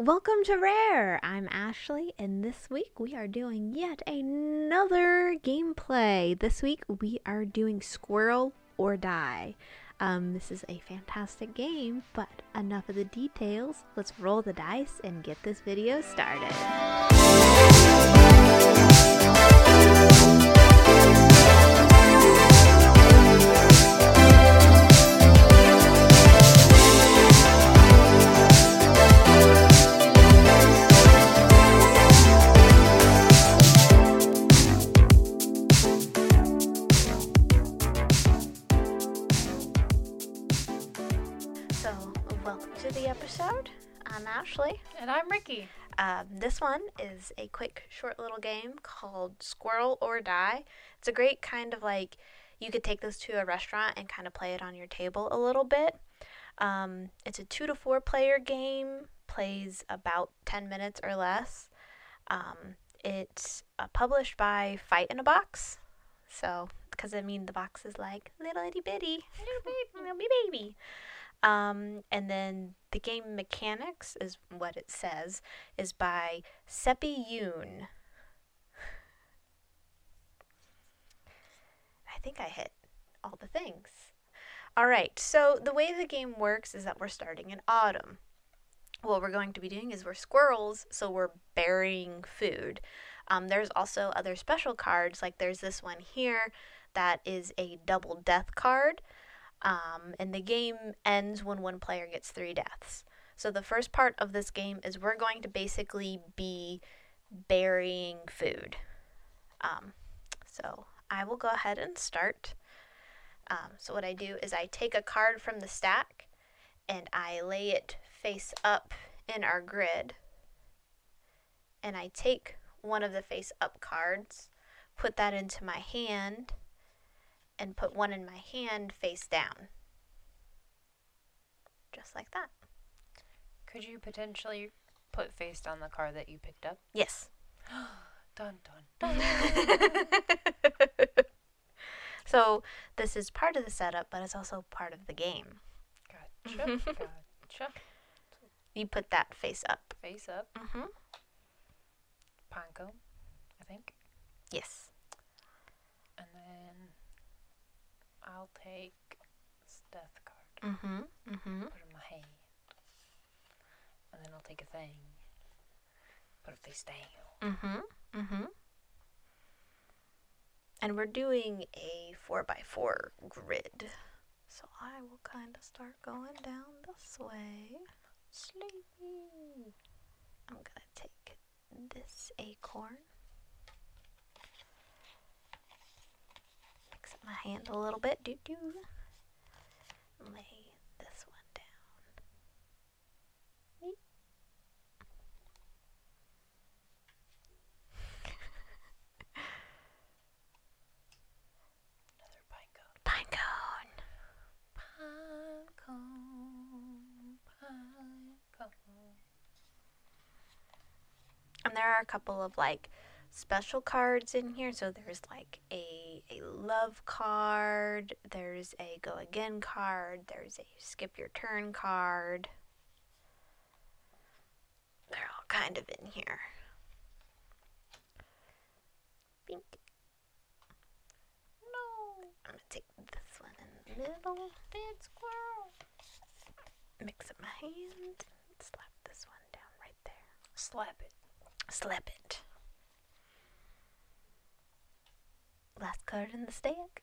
Welcome to Rare! I'm Ashley, and this week we are doing yet another gameplay. This week we are doing Squirrel or Die. Um, this is a fantastic game, but enough of the details. Let's roll the dice and get this video started. Ashley. And I'm Ricky. Um, this one is a quick, short little game called Squirrel or Die. It's a great kind of like you could take this to a restaurant and kind of play it on your table a little bit. Um, it's a two to four player game, plays about 10 minutes or less. Um, it's uh, published by Fight in a Box. So, because I mean, the box is like little itty bitty, little baby, little baby. Um, and then the game mechanics is what it says is by Seppi Yoon. I think I hit all the things. All right, so the way the game works is that we're starting in autumn. What we're going to be doing is we're squirrels, so we're burying food. Um, there's also other special cards, like there's this one here that is a double death card. Um, and the game ends when one player gets three deaths. So the first part of this game is we're going to basically be burying food. Um, so I will go ahead and start. Um, so what I do is I take a card from the stack and I lay it face up in our grid. And I take one of the face up cards, put that into my hand, and put one in my hand face down. Just like that. Could you potentially put face down the card that you picked up? Yes. Dun dun dun. so this is part of the setup, but it's also part of the game. Gotcha. Gotcha. You put that face up. Face up. Mm-hmm. Panko, I think. Yes. And then I'll take this death card. Mm-hmm. Mm-hmm. Put it in my hand. And then I'll take a thing. Put it face down. Mm-hmm. Mm-hmm. And we're doing a four by four grid. So I will kind of start going down this way. Sleepy. I'm gonna take this acorn. Mix up my hand a little bit. Do do. Lay this one down. Another pine cone. Pine cone. Pine cone. Pine cone. And there are a couple of like special cards in here. So there's like a a love card, there's a go again card, there's a skip your turn card. They're all kind of in here. Bink. No. I'm gonna take this one in the middle. Dead squirrel. Mix up my hand. Slap this one down right there. Slap it. Slap it. Last card in the stack.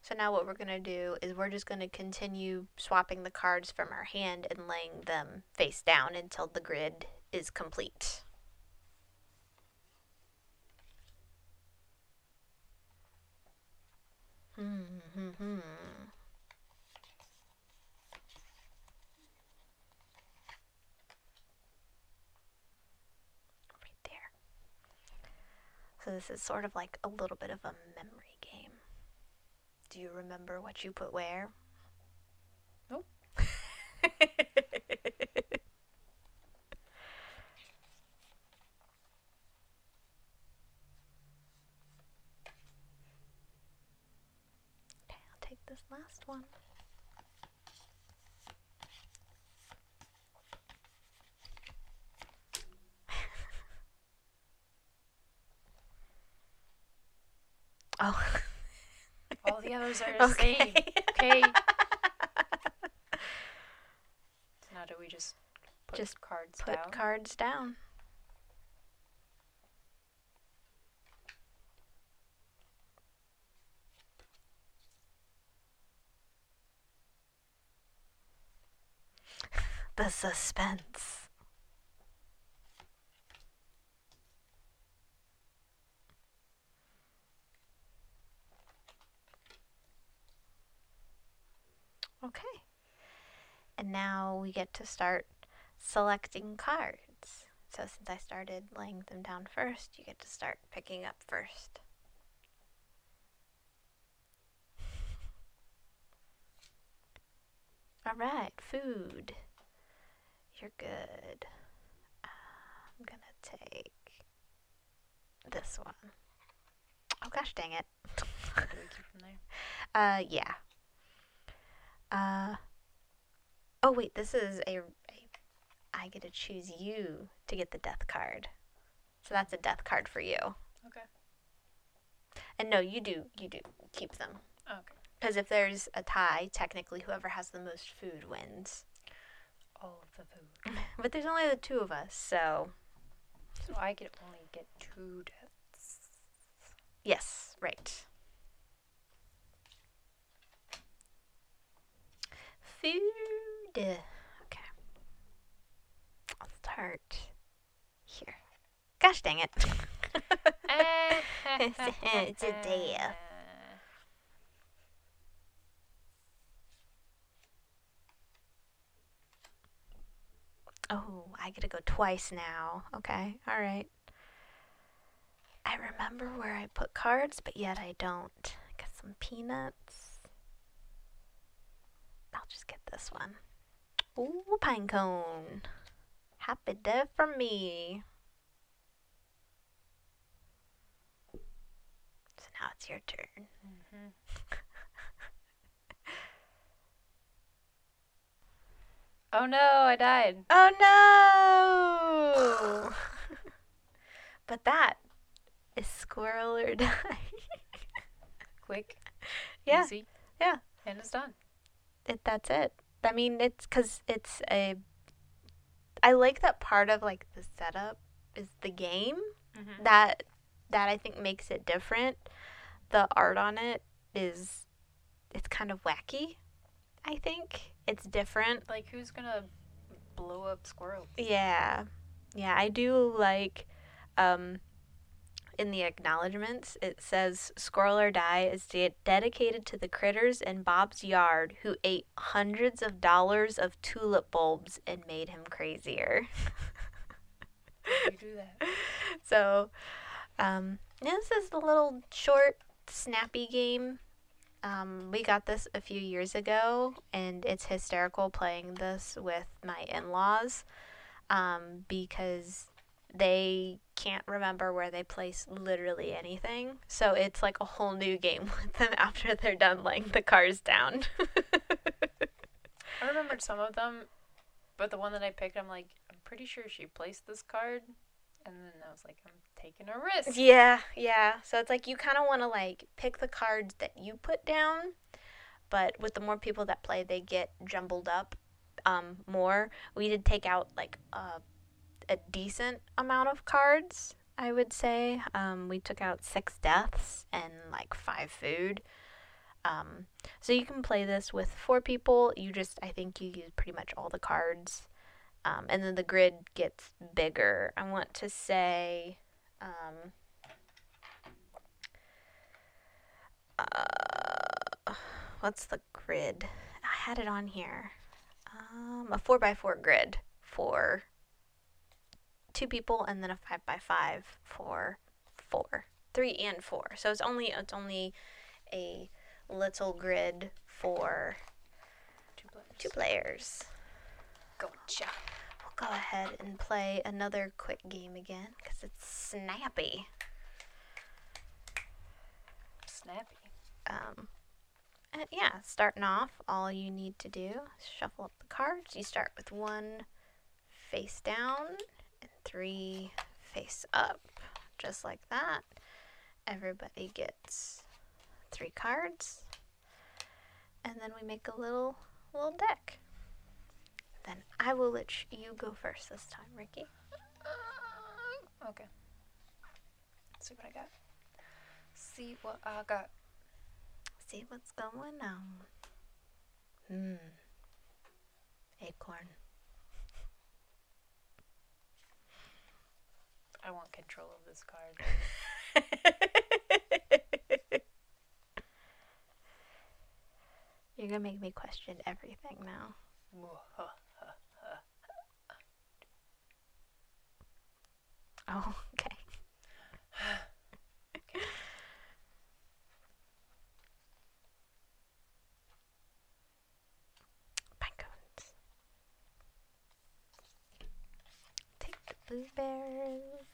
So now what we're going to do is we're just going to continue swapping the cards from our hand and laying them face down until the grid is complete. Hmm, hmm, hmm. So this is sort of like a little bit of a memory game. Do you remember what you put where? Nope. Okay, I'll take take this last one. oh. All the others are the Okay. same. Okay. so now do we just put Just cards Put down? cards down. the suspense. Okay. And now we get to start selecting cards. So since I started laying them down first, you get to start picking up first. All right, food. You're good. I'm gonna take this one. Oh gosh, dang it. What do we keep from there? Uh, yeah. Uh. Oh wait, this is a, a. I get to choose you to get the death card. So that's a death card for you. Okay. And no, you do you do keep them oh, Okay. because if there's a tie, technically whoever has the most food wins. All of the food. But there's only the two of us, so So I could only get two deaths. yes, right. Food. Okay. I'll start here. Gosh dang it. It's a death. Oh, I gotta go twice now. Okay, all right. I remember where I put cards, but yet I don't. Got some peanuts. I'll just get this one. Ooh, pine cone. Happy day for me. So now it's your turn. Mhm. Oh no, I died. Oh no! but that is squirrel or die. Quick. Yeah, Easy. yeah. And it's done. it, that's it. I mean, it's because it's a. I like that part of like the setup is the game Mm-hmm. that that I think makes it different. The art on it is, it's kind of wacky. I think it's different. Like who's gonna blow up squirrels? Yeah. Yeah, I do like um in the acknowledgments it says Squirrel or Die is de- dedicated to the critters in Bob's yard who ate hundreds of dollars of tulip bulbs and made him crazier. You do that. so um this is a little short snappy game. Um, we got this a few years ago, and it's hysterical playing this with my in laws um, because they can't remember where they place literally anything. So it's like a whole new game with them after they're done laying the cars down. I remembered some of them, but the one that I picked, I'm like, I'm pretty sure she placed this card, and then I was like, I'm taking a risk. Yeah, yeah. So it's like you kind of want to like pick the cards that you put down, but with the more people that play, they get jumbled up um, more. We did take out like a, a decent amount of cards, I would say. Um, we took out six deaths and like five food. Um, so you can play this with four people. You just, I think you use pretty much all the cards. Um, and then the grid gets bigger. I want to say um, uh, what's the grid? I had it on here. Um, a four by four grid for two people, and then a five by five for four, three and four. So it's only it's only a little grid for Two players. two players. Gotcha. We'll go ahead and play another quick game again because it's snappy. Snappy. Um, uh, yeah, starting off, all you need to do is shuffle up the cards. You start with one face down and three face up, just like that. Everybody gets three cards, and then we make a little little deck. Then I will let you go first this time, Ricky. Okay. Let's see what I got. See what I got. See what's going on. Hmm. Acorn. I want control of this card. You're gonna make me question everything now. Oh, okay. Pine cones. Take the blueberries.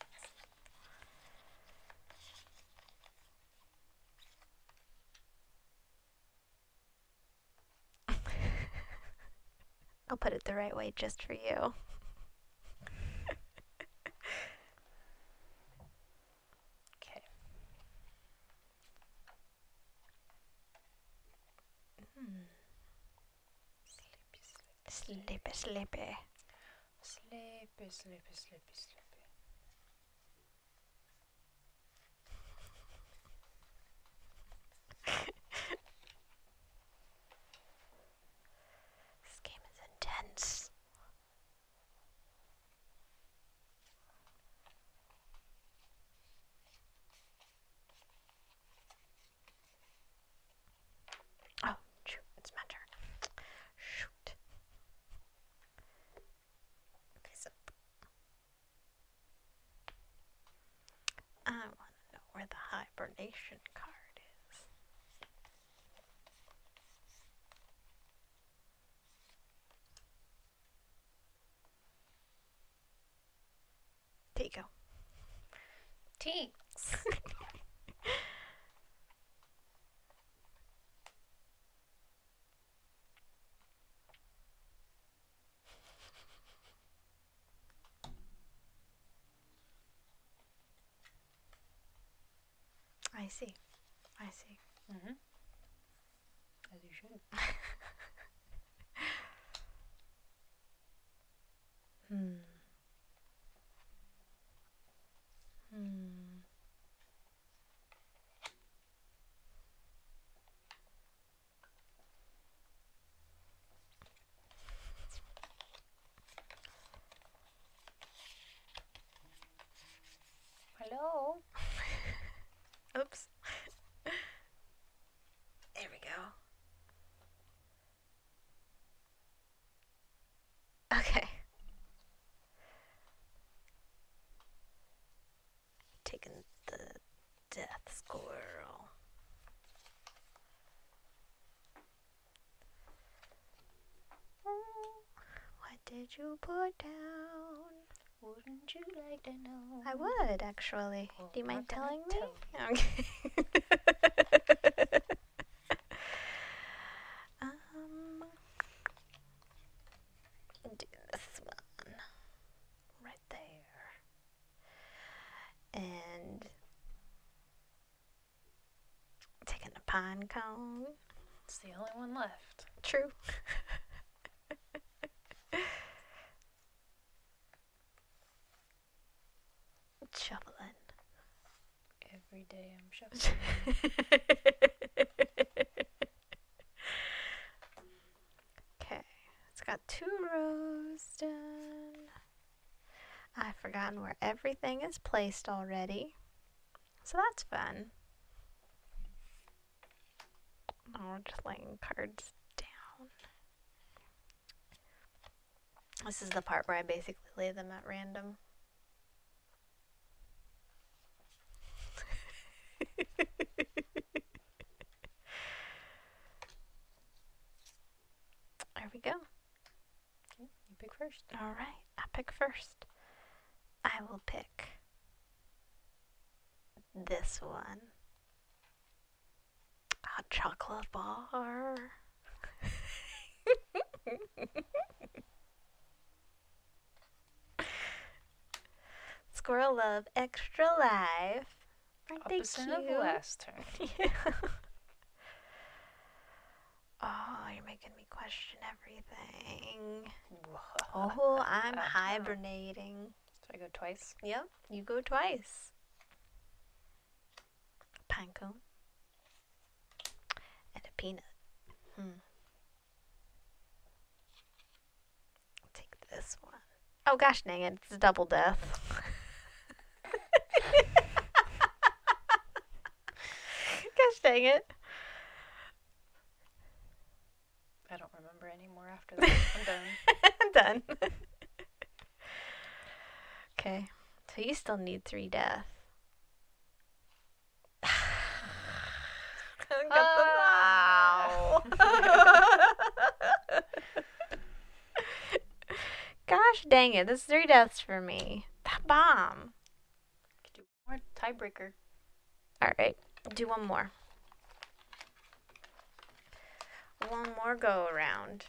I'll put it the right way just for you. Okay. Hmm. Sleepy, sleepy, Sleepy, sleepy. sleepy, sleepy, sleepy. This game is intense. Oh, shoot, it's my turn. Shoot. Okay, so I want to know where the hibernation card is. There you go. Tinks. see. I see. mm-hmm. As you should. Hmm. Hmm. Hello. Oops. there we go. Okay. Taking the death squirrel. You put down? Wouldn't you like to know? I would actually. Well, Do you mind telling tell me? Okay. um, do this one right there, and taking a pine cone. It's the only one left. True. Shoveling. Every day I'm shuffling. okay, it's got two rows done. I've forgotten where everything is placed already. So that's fun. Now we're just laying cards down. This is the part where I basically lay them at random. there we go. you pick first. All right, I pick first. I will pick this one. Hot chocolate bar. Squirrel Love Extra Life. Aren't they Opposite of cute? last turn. Yeah. oh, you're making me question everything. Oh, I'm hibernating. So I go twice. Yep, you go twice. Pinecone. And a peanut. Hmm. Take this one. Oh gosh dang it, it's a double death. gosh dang it. I don't remember anymore after that. I'm done. I'm done. okay, so you still need three death. Ah. Gosh dang it, that's three deaths for me. That bomb. Could do more tiebreaker. Alright, do one more. One more go around.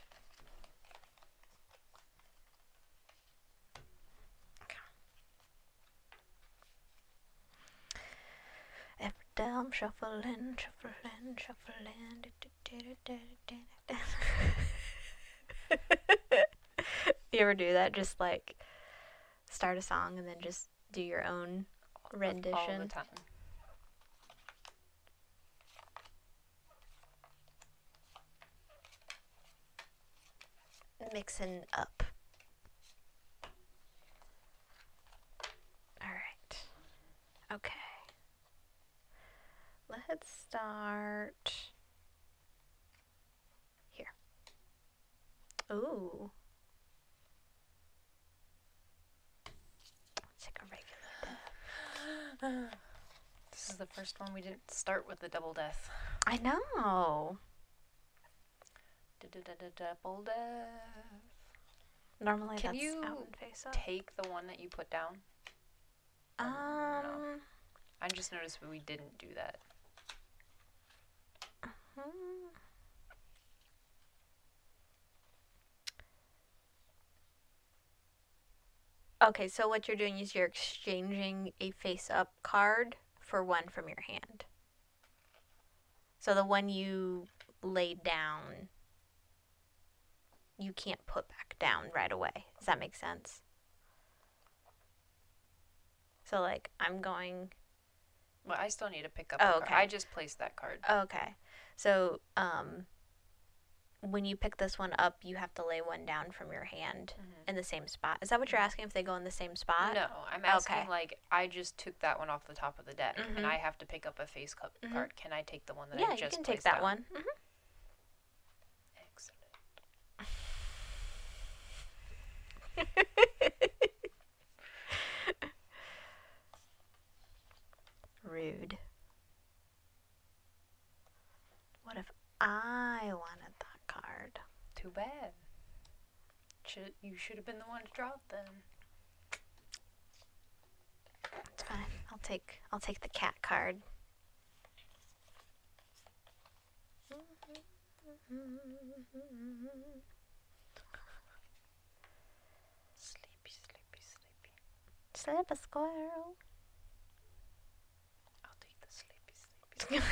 Every day I'm shuffling, shuffling, shuffling. you ever do that? Just like start a song and then just do your own All the- All rendition. Mixing up. All right. Okay. Let's start here. Ooh. Let's take a regular. death. This is the first one we didn't start with the double death. I know. Double death. Normally Can that's you out and face up. Take the one that you put down. Um. no. I just noticed we didn't do that. hmm. Okay, so what you're doing is you're exchanging a face up card for one from your hand. So the one you laid down, you can't put back down right away. Does that make sense? So, like, I'm going Well, I still need to pick up. Oh, okay. I just placed that card. Okay. So, um, when you pick this one up, you have to lay one down from your hand Mhm. in the same spot. Is that what you're asking? If they go in the same spot? No, I'm asking Okay. like I just took that one off the top of the deck, Mhm. and I have to pick up a face cup Mhm. card. Can I take the one that Yeah, I you just can take that down? one. hmm Excellent. Rude. What if I wanted that card? Too bad. Should you should have been the one to draw it then. It's fine. I'll take I'll take the cat card. Mm-hmm. Mm-hmm. Mm-hmm. Sleepy, sleepy, sleepy. Slip squirrel. I'll take the sleepy, sleepy.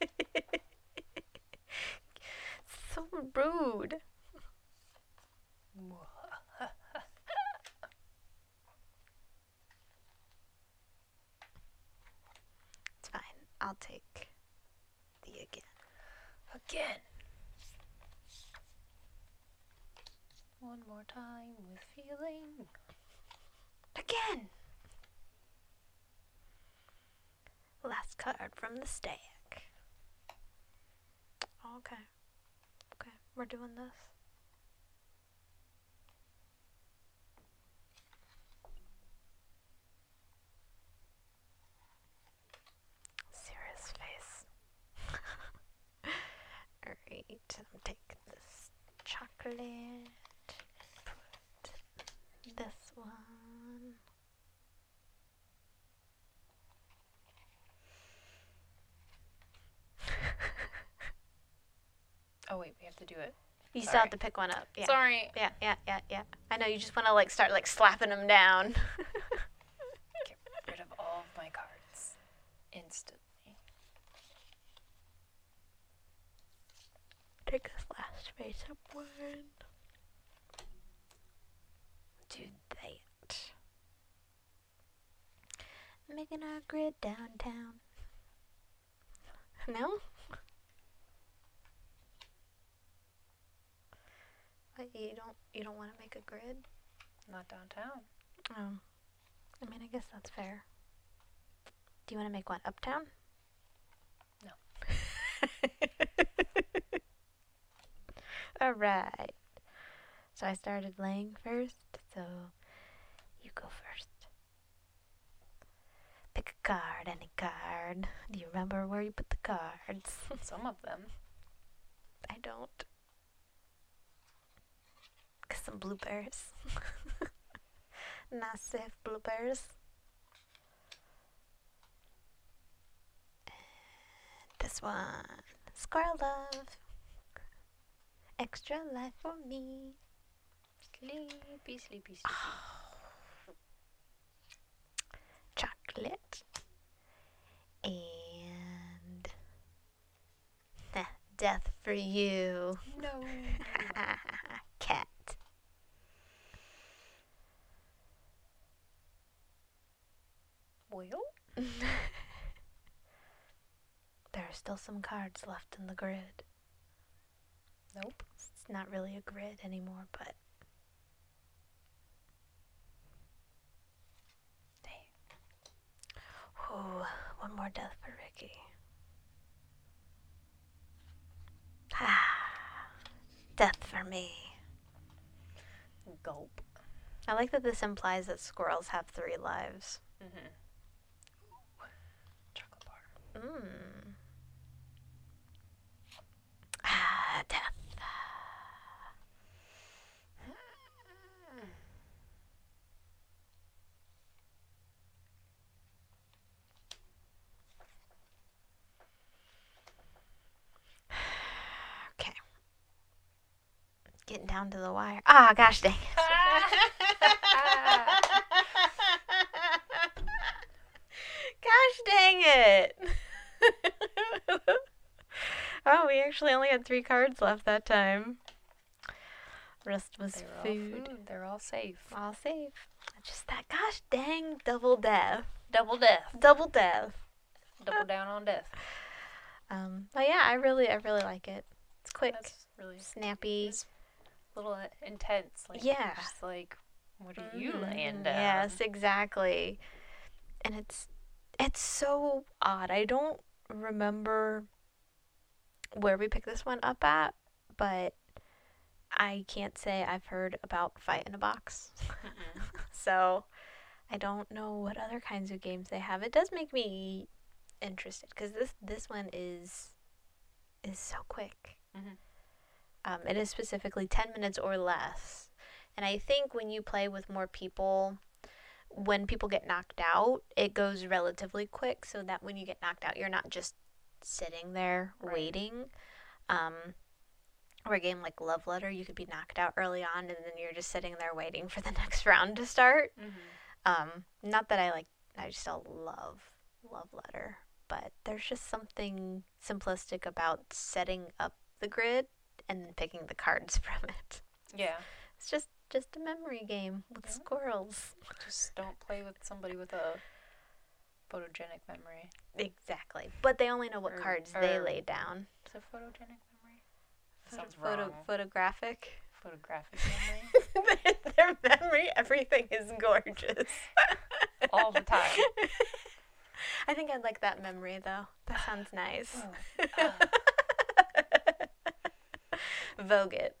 so rude. It's fine. I'll take the again. Again. One more time with feeling. Again. Last card from the stack. Okay. Okay, we're doing this. Serious face. Alright, I'm taking this chocolate. Put this one. Oh wait, we have to do it. You still have to pick one up. Yeah. Sorry. Yeah, yeah, yeah, yeah. I know you just want to like start like slapping them down. Get rid of all of my cards instantly. Take this last face upward. Do that. Making our grid downtown. No? What, you don't you don't want to make a grid? Not downtown. Oh. I mean, I guess that's fair. Do you want to make one uptown? No. All right. So I started laying first, so you go first. Pick a card, any card. Do you remember where you put the cards? Some of them. I don't. Some bloopers. Massive bloopers. And this one. Squirrel love. Extra life for me. Sleepy, sleepy, oh. sleepy. Chocolate. And death for you. no. Cat. Well, there are still some cards left in the grid. nope. It's not really a grid anymore, but Dang. Ooh, one more death for Ricky. Ah, death for me. Gulp. I like that this implies that squirrels have three lives. Mm-hmm. Mmm. Ah, death. Okay. Getting down to the wire. Ah, gosh dang it. Gosh dang it. Oh, we actually only had three cards left that time. Rest was They were all food. food. They're all safe. All safe. Just that gosh dang double death. Double death. Double death. Double down on death. Um, but yeah, I really, I really like it. It's quick, That's really snappy. It's a little uh, intense. Like, Yeah. Just like, what are you Mhm. laying down? Yes, exactly. And it's it's so odd. I don't remember where we picked this one up at, but I can't say I've heard about Fight in a Box. So I don't know what other kinds of games they have. It does make me interested because this this one is is so quick. Mhm. Um, it is specifically ten minutes or less, and I think when you play with more people, when people get knocked out, it goes relatively quick. So that when you get knocked out, you're not just sitting there Right. waiting. Um, or a game like Love Letter, you could be knocked out early on, and then you're just sitting there waiting for the next round to start. Mm-hmm. Um, not that I like, I still love Love Letter, but there's just something simplistic about setting up the grid and then picking the cards from it. Yeah. It's just just a memory game with Yeah. squirrels. Just don't play with somebody with a photogenic memory. Exactly, but they only know what Or- cards they or- lay down. Is it photogenic memory? That Photo- sounds photo- wrong. photographic. Photographic memory. Their memory, everything is gorgeous. All the time. I think I'd like that memory though. That sounds nice. Oh. Vogue it.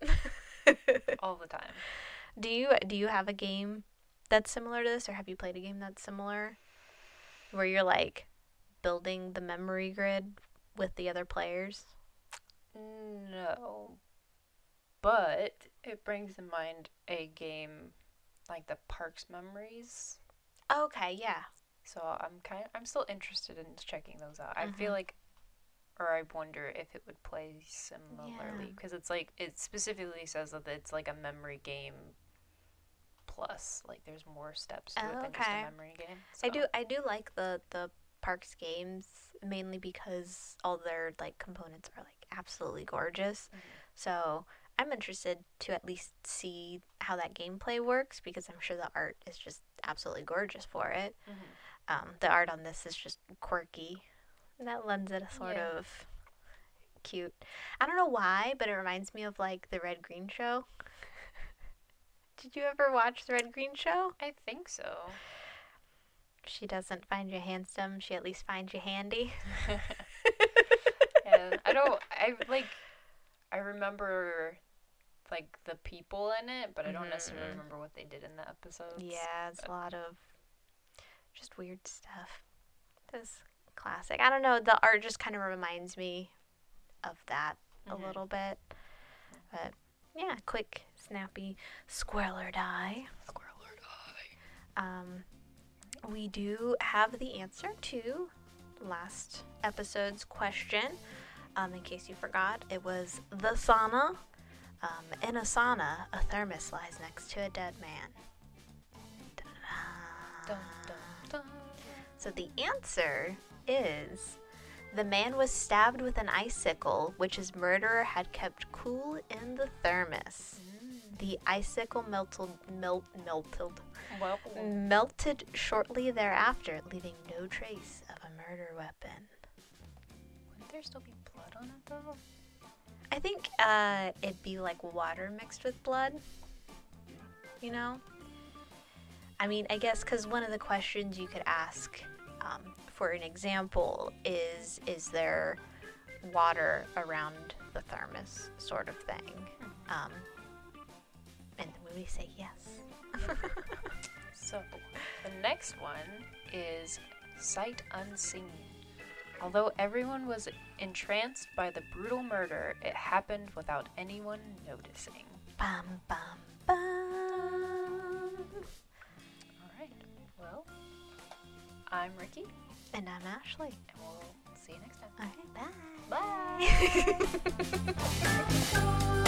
All the time. do you do you have a game that's similar to this, or have you played a game that's similar, where you're like building the memory grid with the other players? No. But it brings in mind a game like the Parks Memories. Okay, yeah. So I'm kind of, I'm still interested in checking those out. I Mhm. feel like or I wonder if it would play similarly Yeah. because it's like it specifically says that it's like a memory game plus like there's more steps to it Oh, than just a memory game. I do I do like the the parks games mainly because all their like components are like absolutely gorgeous. Mhm. So I'm interested to at least see how that gameplay works because I'm sure the art is just absolutely gorgeous for it. Mhm. Um, the art on this is just quirky. And that lends it a sort Yeah. of cute. I don't know why, but it reminds me of like the Red Green Show. Did you ever watch the Red Green Show? I think so. She doesn't find you handsome, she at least finds you handy. and I don't. I like. I remember like the people in it, but I don't necessarily Mhm. remember what they did in the episodes. Yeah, it's a lot of just weird stuff. This classic. I don't know. The art just kind of reminds me of that a Mhm. little bit. But yeah, quick, snappy squirrel or die. Squirrel die. Um, we do have the answer to last episode's question. Um, in case you forgot, it was the sauna. Um, in a sauna, a thermos lies next to a dead man. Dun, dun, dun. So the answer is the man was stabbed with an icicle, which his murderer had kept cool in the thermos. The icicle melted, melt, melted, Well, melted shortly thereafter, leaving no trace of a murder weapon. wouldn't there still be blood on it though? I think uh, it'd be like water mixed with blood. You know? I mean, I guess because one of the questions you could ask um, for an example is Is there water around the thermos, sort of thing? Um, and then we say yes. So, the next one is Sight Unseen. Although everyone was entranced by the brutal murder, it happened without anyone noticing. bum, bum, bum. Alright, well, I'm Ricky, And I'm Ashley. and we'll see you next time. All right, bye. Bye!